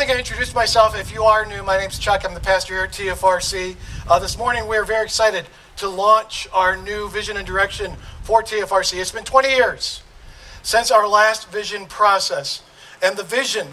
think I introduced myself. If you are new, my name's Chuck. I'm the pastor here at TFRC. Uh, this morning, we are very excited to launch our new vision and direction for TFRC. It's been 20 years since our last vision process, and the vision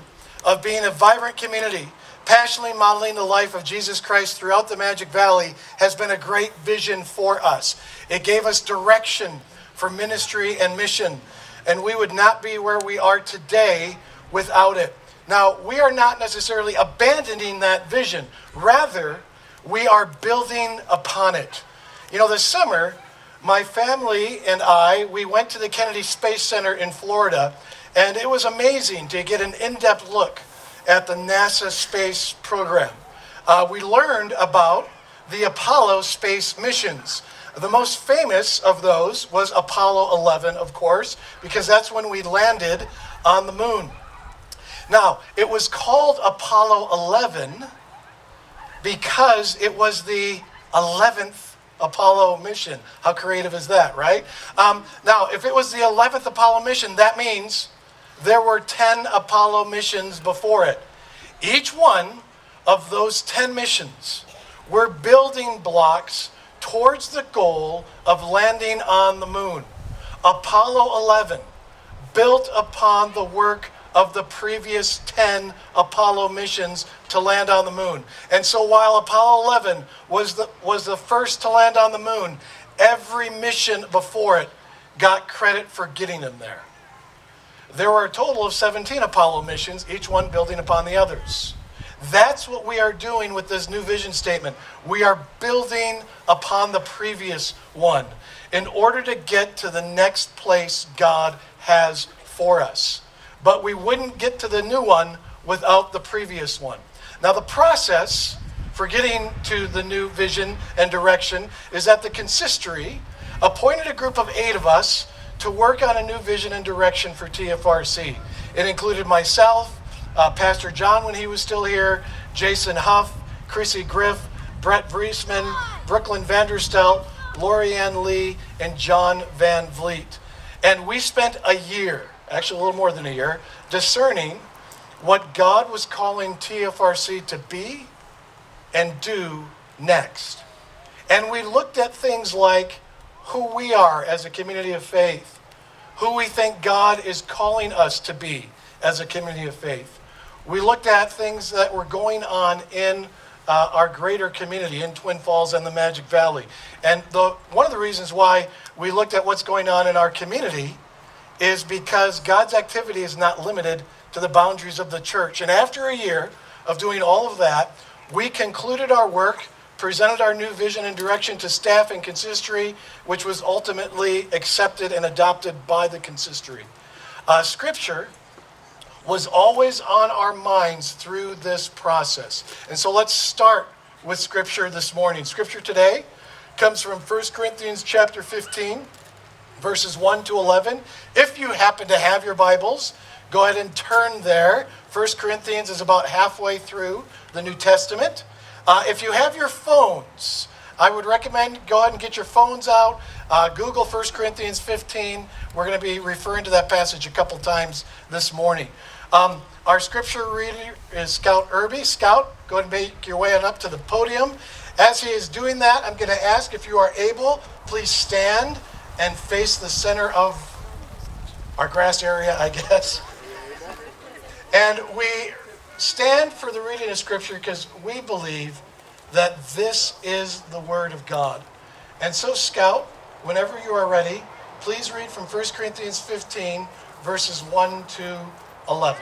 of being a vibrant community, passionately modeling the life of Jesus Christ throughout the Magic Valley, has been a great vision for us. It gave us direction for ministry and mission, and we would not be where we are today without it. Now, we are not necessarily abandoning that vision. Rather, we are building upon it. You know, this summer, my family and I, we went to the Kennedy Space Center in Florida, and it was amazing to get an in-depth look at the NASA space program. Uh, we learned about the Apollo space missions. The most famous of those was Apollo 11, of course, because that's when we landed on the moon. Now, it was called Apollo 11 because it was the 11th Apollo mission. How creative is that, right? Um, now, if it was the 11th Apollo mission, that means there were 10 Apollo missions before it. Each one of those 10 missions were building blocks towards the goal of landing on the moon. Apollo 11 built upon the work of the previous 10 Apollo missions to land on the moon. And so while Apollo 11 was the, was the first to land on the moon, every mission before it got credit for getting them there. There were a total of 17 Apollo missions, each one building upon the others. That's what we are doing with this new vision statement. We are building upon the previous one in order to get to the next place God has for us but we wouldn't get to the new one without the previous one. Now, the process for getting to the new vision and direction is that the consistory appointed a group of eight of us to work on a new vision and direction for TFRC. It included myself, uh, Pastor John when he was still here, Jason Huff, Chrissy Griff, Brett Vriesman, Brooklyn Vanderstelt, Lorianne Lee, and John Van Vliet. And we spent a year actually a little more than a year, discerning what God was calling TFRC to be and do next. And we looked at things like who we are as a community of faith, who we think God is calling us to be as a community of faith. We looked at things that were going on in uh, our greater community in Twin Falls and the Magic Valley. And the, one of the reasons why we looked at what's going on in our community is because God's activity is not limited to the boundaries of the church. And after a year of doing all of that, we concluded our work, presented our new vision and direction to staff and consistory, which was ultimately accepted and adopted by the consistory. Uh, scripture was always on our minds through this process. And so let's start with scripture this morning. Scripture today comes from 1 Corinthians chapter 15 verses 1 to 11. If you happen to have your Bibles, go ahead and turn there. 1 Corinthians is about halfway through the New Testament. Uh, if you have your phones, I would recommend go ahead and get your phones out. Uh, Google 1 Corinthians 15. We're going to be referring to that passage a couple times this morning. Um, our scripture reader is Scout Irby. Scout, go ahead and make your way on up to the podium. As he is doing that, I'm going to ask if you are able, please stand and face the center of our grass area, I guess. And we stand for the reading of Scripture because we believe that this is the Word of God. And so, Scout, whenever you are ready, please read from 1 Corinthians 15, verses 1 to 11.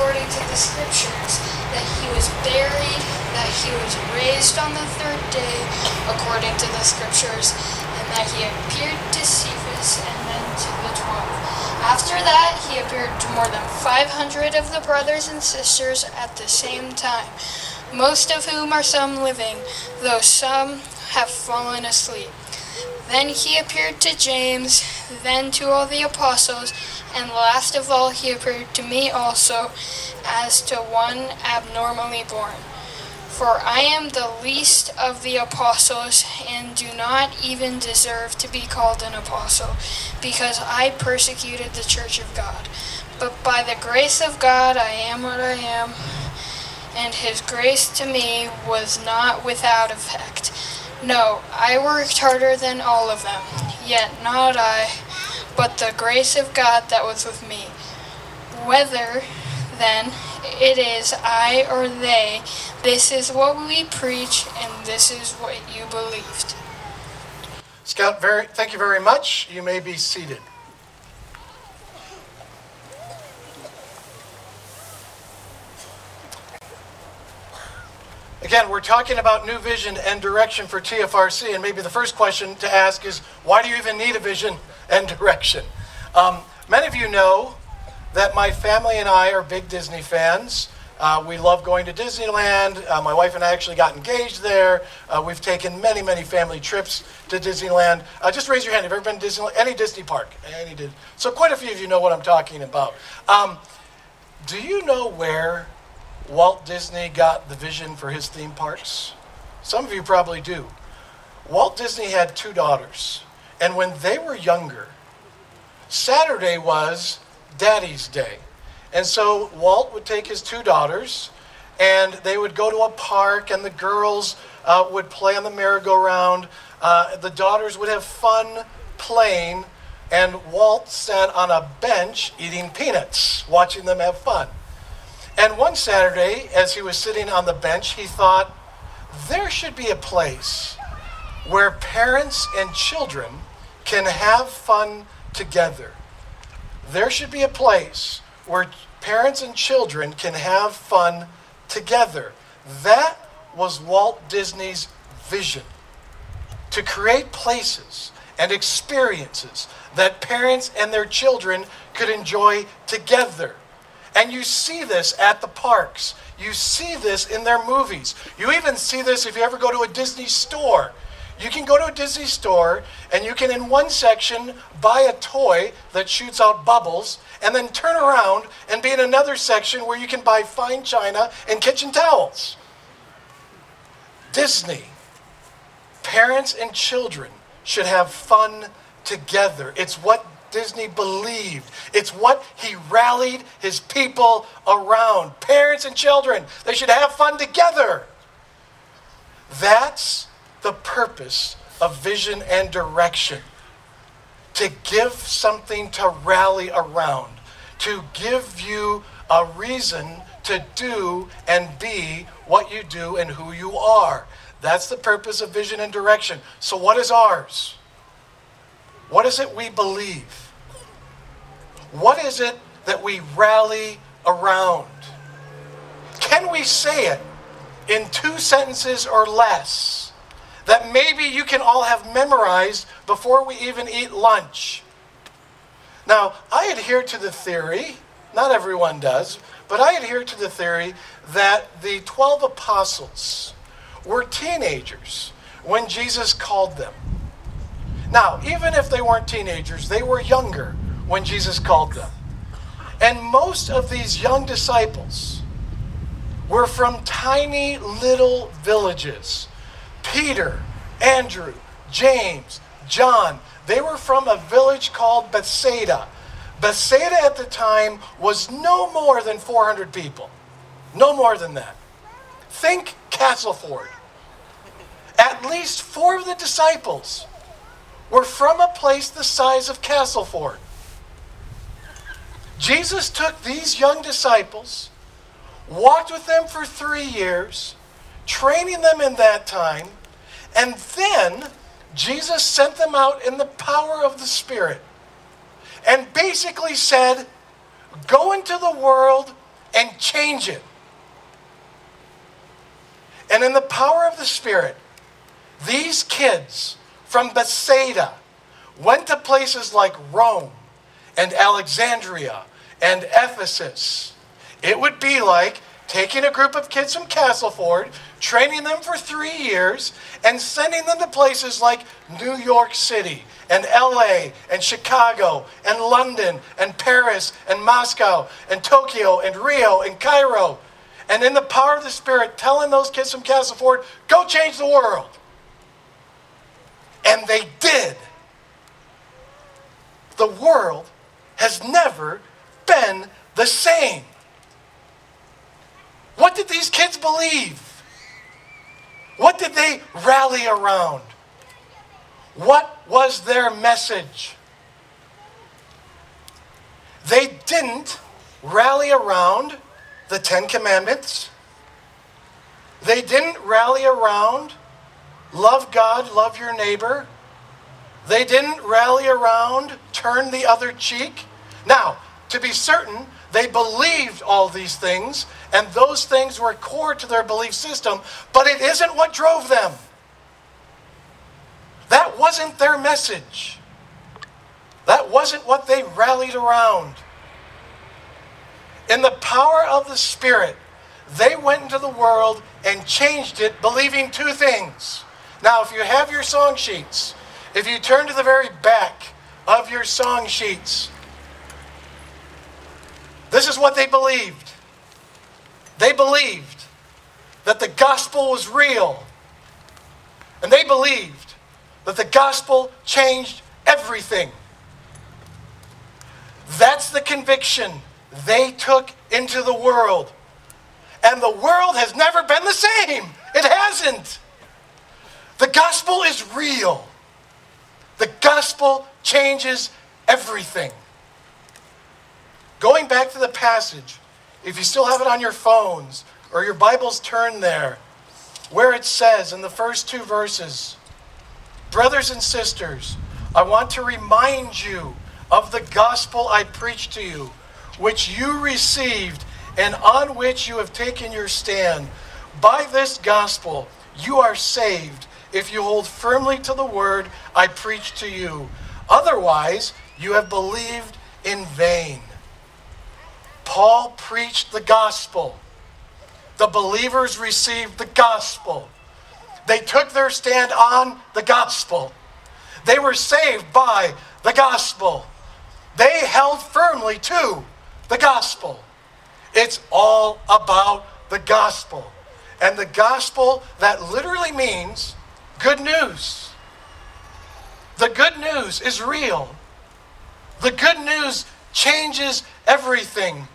according to the scriptures that he was buried, that he was raised on the third day, according to the scriptures, and that he appeared to Cephas and then to the twelve. After that, he appeared to more than 500 of the brothers and sisters at the same time, most of whom are some living, though some have fallen asleep. Then he appeared to James, then to all the apostles, and last of all he appeared to me also, as to one abnormally born. For I am the least of the apostles, and do not even deserve to be called an apostle, because I persecuted the church of God. But by the grace of God I am what I am, and his grace to me was not without effect. No, I worked harder than all of them, yet not I, but the grace of God that was with me. Whether, then, it is I or they, this is what we preach, and this is what you believed. Scout, very, thank you very much. You may be seated. Again, we're talking about new vision and direction for TFRC, and maybe the first question to ask is why do you even need a vision and direction? Um, many of you know that my family and I are big Disney fans. Uh, we love going to Disneyland. Uh, my wife and I actually got engaged there. Uh, we've taken many, many family trips to Disneyland. Uh, just raise your hand. Have you ever been to Disneyland? Any Disney park? Any did. So quite a few of you know what I'm talking about. Um, do you know where Walt Disney got the vision for his theme parks? Some of you probably do. Walt Disney had two daughters, and when they were younger, Saturday was Daddy's Day. And so Walt would take his two daughters, and they would go to a park, and the girls uh, would play on the merry-go-round. Uh, the daughters would have fun playing, and Walt sat on a bench eating peanuts, watching them have fun. And one Saturday, as he was sitting on the bench, he thought, there should be a place where parents and children can have fun together. There should be a place where parents and children can have fun together. That was Walt Disney's vision to create places and experiences that parents and their children could enjoy together. And you see this at the parks. You see this in their movies. You even see this if you ever go to a Disney store. You can go to a Disney store and you can, in one section, buy a toy that shoots out bubbles and then turn around and be in another section where you can buy fine china and kitchen towels. Disney, parents and children should have fun together. It's what Disney believed. It's what he rallied his people around. Parents and children, they should have fun together. That's the purpose of vision and direction. To give something to rally around, to give you a reason to do and be what you do and who you are. That's the purpose of vision and direction. So, what is ours? What is it we believe? What is it that we rally around? Can we say it in two sentences or less that maybe you can all have memorized before we even eat lunch? Now, I adhere to the theory, not everyone does, but I adhere to the theory that the 12 apostles were teenagers when Jesus called them. Now, even if they weren't teenagers, they were younger when Jesus called them. And most of these young disciples were from tiny little villages. Peter, Andrew, James, John, they were from a village called Bethsaida. Bethsaida at the time was no more than 400 people. No more than that. Think Castleford. At least four of the disciples were from a place the size of Castleford. Jesus took these young disciples, walked with them for three years, training them in that time, and then Jesus sent them out in the power of the Spirit and basically said, Go into the world and change it. And in the power of the Spirit, these kids from Bethsaida went to places like Rome and Alexandria and Ephesus. It would be like taking a group of kids from Castleford, training them for three years, and sending them to places like New York City and LA and Chicago and London and Paris and Moscow and Tokyo and Rio and Cairo. And in the power of the Spirit, telling those kids from Castleford, go change the world. And they did. The world has never been the same. What did these kids believe? What did they rally around? What was their message? They didn't rally around the Ten Commandments. They didn't rally around love God, love your neighbor. They didn't rally around turn the other cheek. Now, to be certain, they believed all these things, and those things were core to their belief system, but it isn't what drove them. That wasn't their message. That wasn't what they rallied around. In the power of the Spirit, they went into the world and changed it, believing two things. Now, if you have your song sheets, if you turn to the very back of your song sheets, this is what they believed. They believed that the gospel was real. And they believed that the gospel changed everything. That's the conviction they took into the world. And the world has never been the same. It hasn't. The gospel is real. The gospel changes everything. Going back to the passage, if you still have it on your phones or your Bibles turned there, where it says in the first two verses, Brothers and sisters, I want to remind you of the gospel I preached to you, which you received and on which you have taken your stand. By this gospel you are saved if you hold firmly to the word I preach to you. Otherwise, you have believed in vain. Paul preached the gospel. The believers received the gospel. They took their stand on the gospel. They were saved by the gospel. They held firmly to the gospel. It's all about the gospel. And the gospel that literally means good news. The good news is real. The good news changes everything.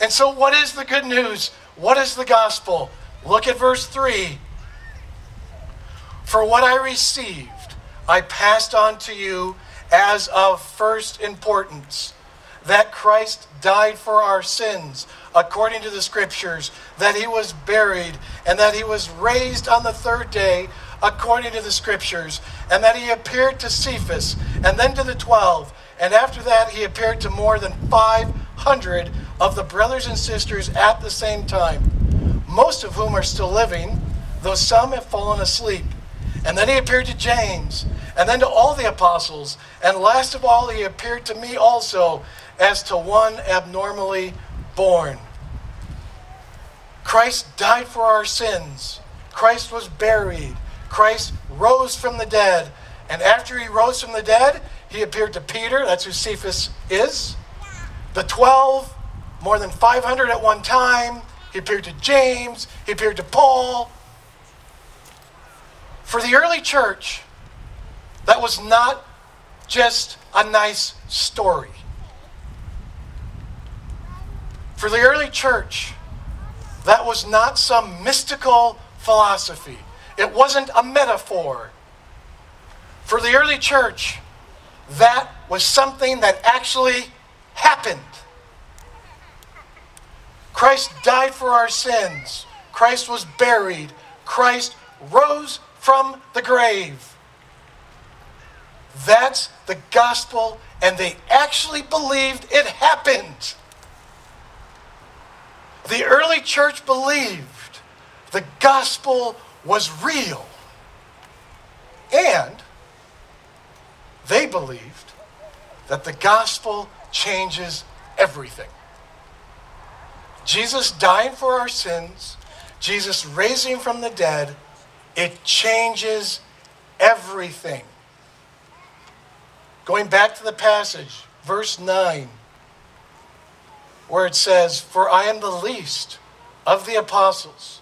And so, what is the good news? What is the gospel? Look at verse 3. For what I received, I passed on to you as of first importance that Christ died for our sins according to the scriptures, that he was buried, and that he was raised on the third day according to the scriptures, and that he appeared to Cephas, and then to the twelve, and after that he appeared to more than 500 of the brothers and sisters at the same time, most of whom are still living, though some have fallen asleep. And then he appeared to James, and then to all the apostles, and last of all, he appeared to me also as to one abnormally born. Christ died for our sins. Christ was buried. Christ rose from the dead. And after he rose from the dead, he appeared to Peter. That's who Cephas is. The 12 more than 500 at one time. He appeared to James, he appeared to Paul. For the early church, that was not just a nice story. For the early church, that was not some mystical philosophy. It wasn't a metaphor. For the early church, that was something that actually happened. Christ died for our sins. Christ was buried. Christ rose from the grave. That's the gospel, and they actually believed it happened. The early church believed the gospel was real. And they believed that the gospel changes everything. Jesus dying for our sins, Jesus raising from the dead, it changes everything. Going back to the passage, verse 9, where it says, For I am the least of the apostles,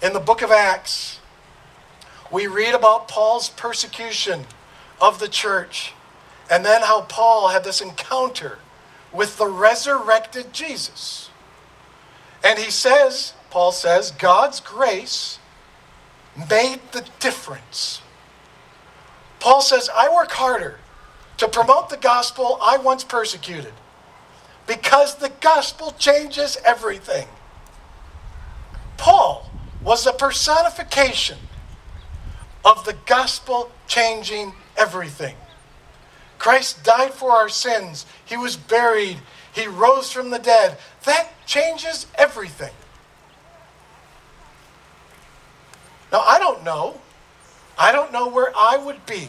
In the book of Acts, we read about Paul's persecution of the church, and then how Paul had this encounter with the resurrected Jesus. And he says, Paul says, God's grace made the difference. Paul says, I work harder to promote the gospel I once persecuted because the gospel changes everything. Paul was a personification of the gospel changing everything. Christ died for our sins, He was buried, He rose from the dead. That changes everything. Now, I don't know. I don't know where I would be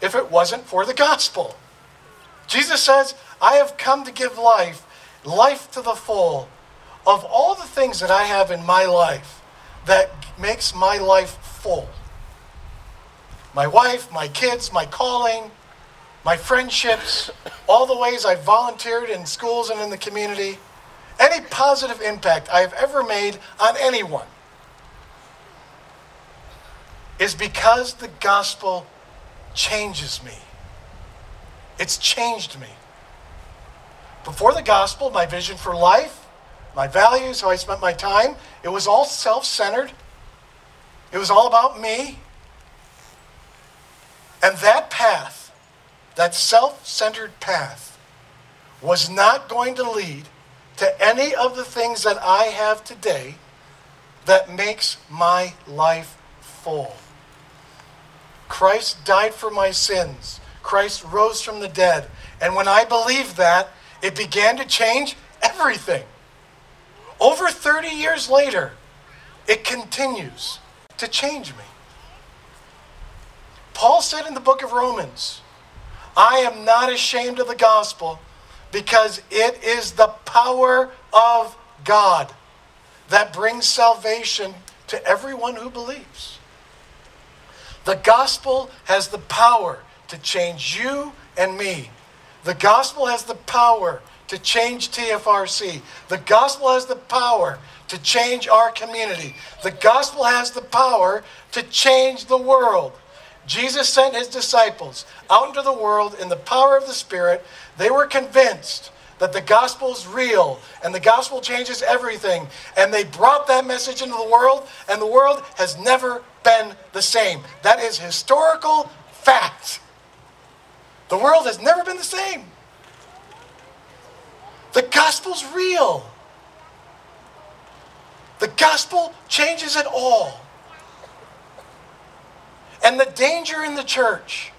if it wasn't for the gospel. Jesus says, I have come to give life, life to the full. Of all the things that I have in my life that makes my life full my wife, my kids, my calling, my friendships, all the ways I've volunteered in schools and in the community, any positive impact I have ever made on anyone is because the gospel changes me. It's changed me. Before the gospel, my vision for life, my values, how I spent my time, it was all self centered. It was all about me. And that path, that self centered path, was not going to lead to any of the things that I have today that makes my life full. Christ died for my sins. Christ rose from the dead. And when I believed that, it began to change everything. Over 30 years later, it continues to change me. Paul said in the book of Romans, I am not ashamed of the gospel because it is the power of God that brings salvation to everyone who believes. The gospel has the power to change you and me. The gospel has the power to change TFRC. The gospel has the power to change our community. The gospel has the power to change the world. Jesus sent his disciples out into the world in the power of the Spirit. They were convinced that the gospel is real and the gospel changes everything. And they brought that message into the world, and the world has never been the same. That is historical fact. The world has never been the same. The gospel's real. The gospel changes it all. And the danger in the church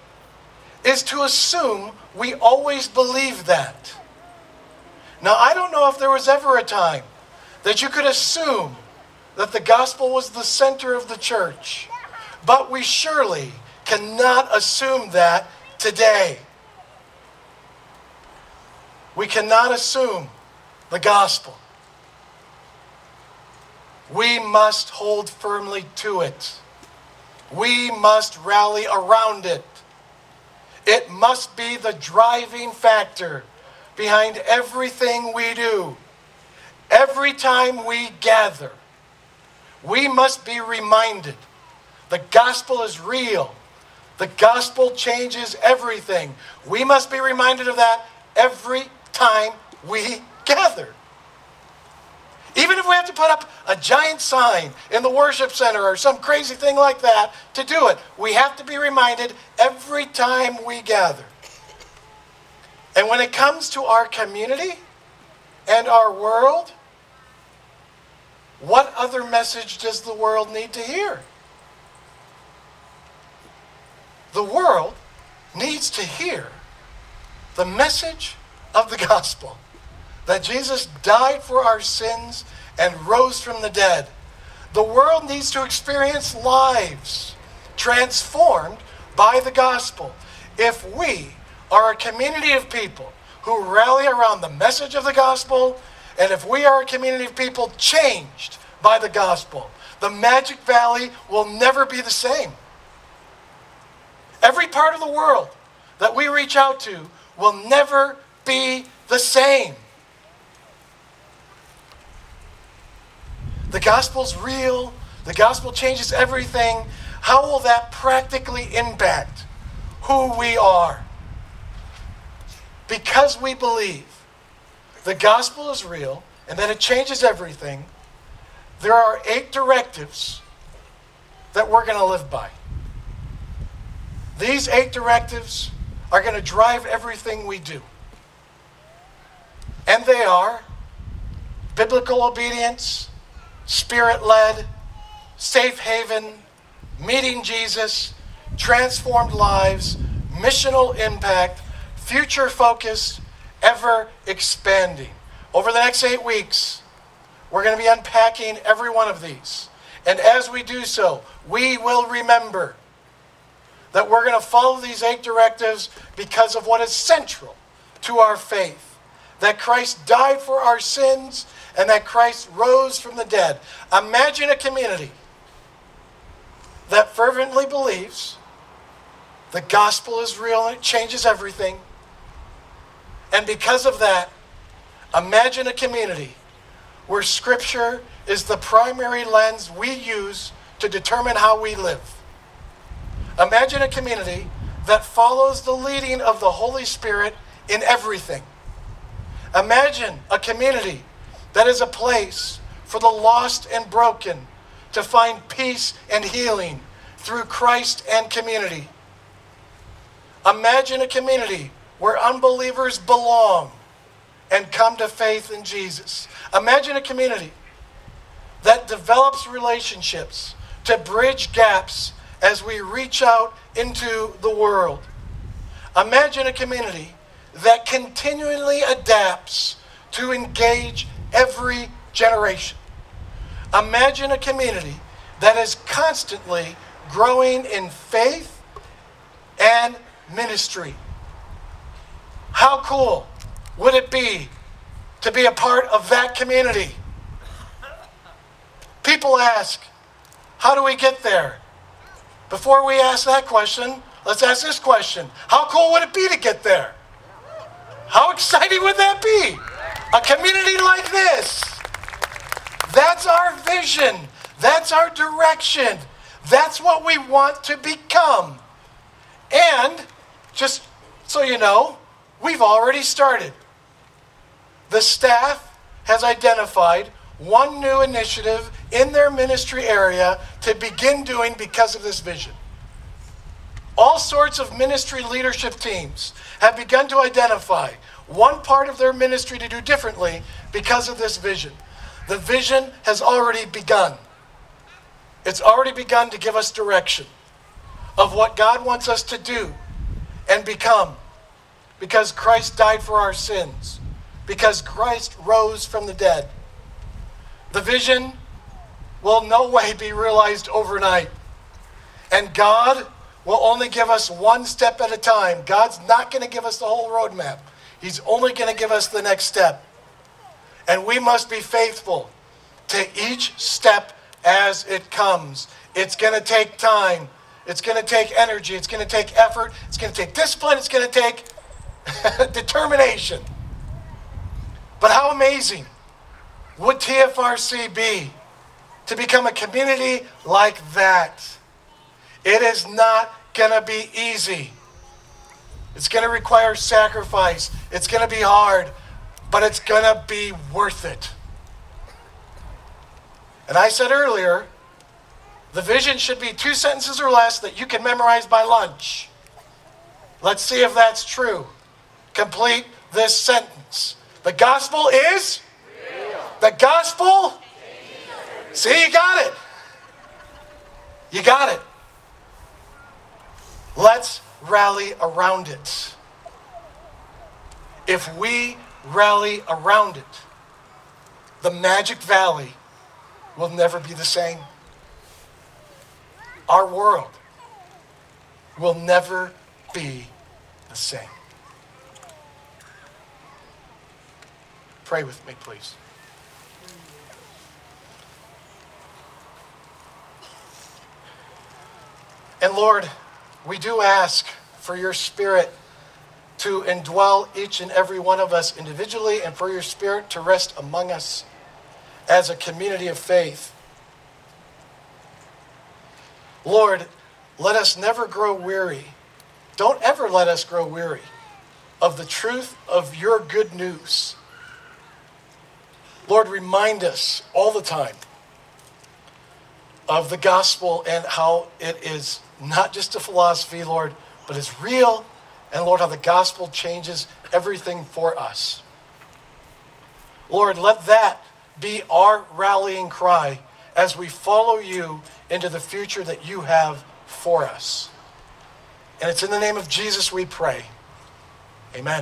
is to assume we always believe that. Now, I don't know if there was ever a time that you could assume that the gospel was the center of the church, but we surely cannot assume that today. We cannot assume the gospel. We must hold firmly to it. We must rally around it. It must be the driving factor behind everything we do. Every time we gather, we must be reminded the gospel is real. The gospel changes everything. We must be reminded of that every time we gather. Even if we have to put up a giant sign in the worship center or some crazy thing like that to do it, we have to be reminded every time we gather. And when it comes to our community and our world, what other message does the world need to hear? The world needs to hear the message of the gospel that Jesus died for our sins and rose from the dead. The world needs to experience lives transformed by the gospel. If we are a community of people who rally around the message of the gospel, and if we are a community of people changed by the gospel, the Magic Valley will never be the same. Every part of the world that we reach out to will never be the same. The gospel's real. The gospel changes everything. How will that practically impact who we are? Because we believe the gospel is real and that it changes everything, there are eight directives that we're going to live by. These eight directives are going to drive everything we do. And they are biblical obedience, spirit led, safe haven, meeting Jesus, transformed lives, missional impact, future focused, ever expanding. Over the next eight weeks, we're going to be unpacking every one of these. And as we do so, we will remember that we're going to follow these eight directives because of what is central to our faith that Christ died for our sins and that Christ rose from the dead. Imagine a community that fervently believes the gospel is real and it changes everything. And because of that, imagine a community where Scripture is the primary lens we use to determine how we live. Imagine a community that follows the leading of the Holy Spirit in everything. Imagine a community that is a place for the lost and broken to find peace and healing through Christ and community. Imagine a community where unbelievers belong and come to faith in Jesus. Imagine a community that develops relationships to bridge gaps as we reach out into the world. Imagine a community that continually adapts to engage every generation. Imagine a community that is constantly growing in faith and ministry. How cool would it be to be a part of that community? People ask, how do we get there? Before we ask that question, let's ask this question How cool would it be to get there? How exciting would that be? A community like this. That's our vision. That's our direction. That's what we want to become. And just so you know, we've already started. The staff has identified one new initiative in their ministry area to begin doing because of this vision. All sorts of ministry leadership teams have begun to identify one part of their ministry to do differently because of this vision. The vision has already begun. It's already begun to give us direction of what God wants us to do and become because Christ died for our sins, because Christ rose from the dead. The vision will no way be realized overnight. And God will only give us one step at a time. God's not going to give us the whole roadmap, He's only going to give us the next step. And we must be faithful to each step as it comes. It's going to take time. It's going to take energy. It's going to take effort. It's going to take discipline. It's going to take determination. But how amazing would TFRC be to become a community like that? It is not going to be easy. It's going to require sacrifice. It's going to be hard, but it's going to be worth it. And I said earlier, the vision should be two sentences or less that you can memorize by lunch. Let's see if that's true. complete this sentence. The gospel is? The gospel? See, you got it. You got it. Let's rally around it. If we rally around it, the Magic Valley will never be the same. Our world will never be the same. Pray with me, please. And Lord, we do ask for your Spirit to indwell each and every one of us individually and for your Spirit to rest among us as a community of faith. Lord, let us never grow weary. Don't ever let us grow weary of the truth of your good news. Lord, remind us all the time of the gospel and how it is not just a philosophy, Lord, but it's real. And Lord, how the gospel changes everything for us. Lord, let that be our rallying cry as we follow you into the future that you have for us. And it's in the name of Jesus we pray. Amen.